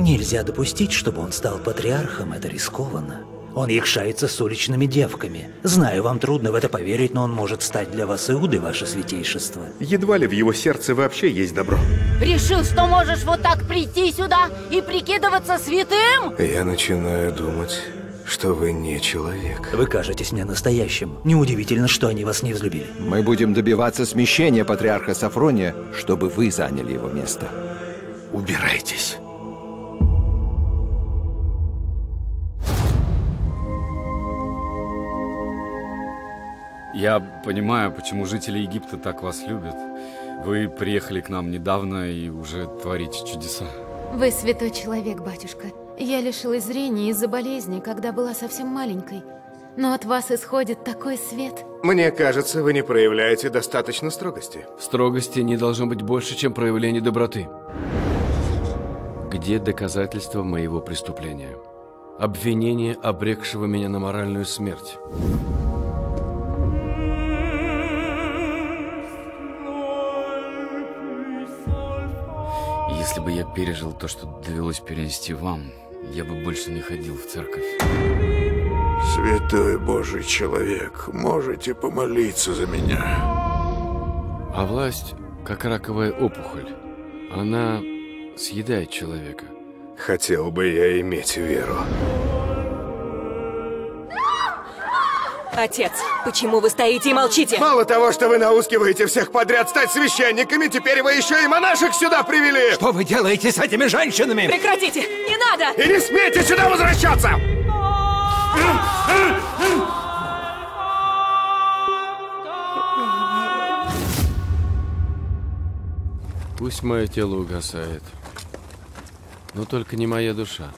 Нельзя допустить, чтобы он стал патриархом, это рискованно. Он якшается с уличными девками. Знаю, вам трудно в это поверить, но он может стать для вас Иудой, ваше святейшество. Едва ли в его сердце вообще есть добро. Решил, что можешь вот так прийти сюда и прикидываться святым? Я начинаю думать, что вы не человек. Вы кажетесь мне настоящим. Неудивительно, что они вас не взлюбили. Мы будем добиваться смещения патриарха Сафрония, чтобы вы заняли его место. Убирайтесь. Я понимаю, почему жители Египта так вас любят. Вы приехали к нам недавно и уже творите чудеса. Вы святой человек, батюшка. Я лишилась зрения из-за болезни, когда была совсем маленькой. Но от вас исходит такой свет. Мне кажется, вы не проявляете достаточно строгости. Строгости не должно быть больше, чем проявление доброты. Где доказательства моего преступления? Обвинение, обрекшего меня на моральную смерть. Если бы я пережил то, что довелось перенести вам, я бы больше не ходил в церковь. Святой Божий человек, можете помолиться за меня. А власть, как раковая опухоль, она съедает человека. Хотел бы я иметь веру. Отец, почему вы стоите и молчите? Мало того, что вы наускиваете всех подряд стать священниками, теперь вы еще и монашек сюда привели! Что вы делаете с этими женщинами? Прекратите! Не надо! И не смейте сюда возвращаться! Пусть мое тело угасает, но только не моя душа.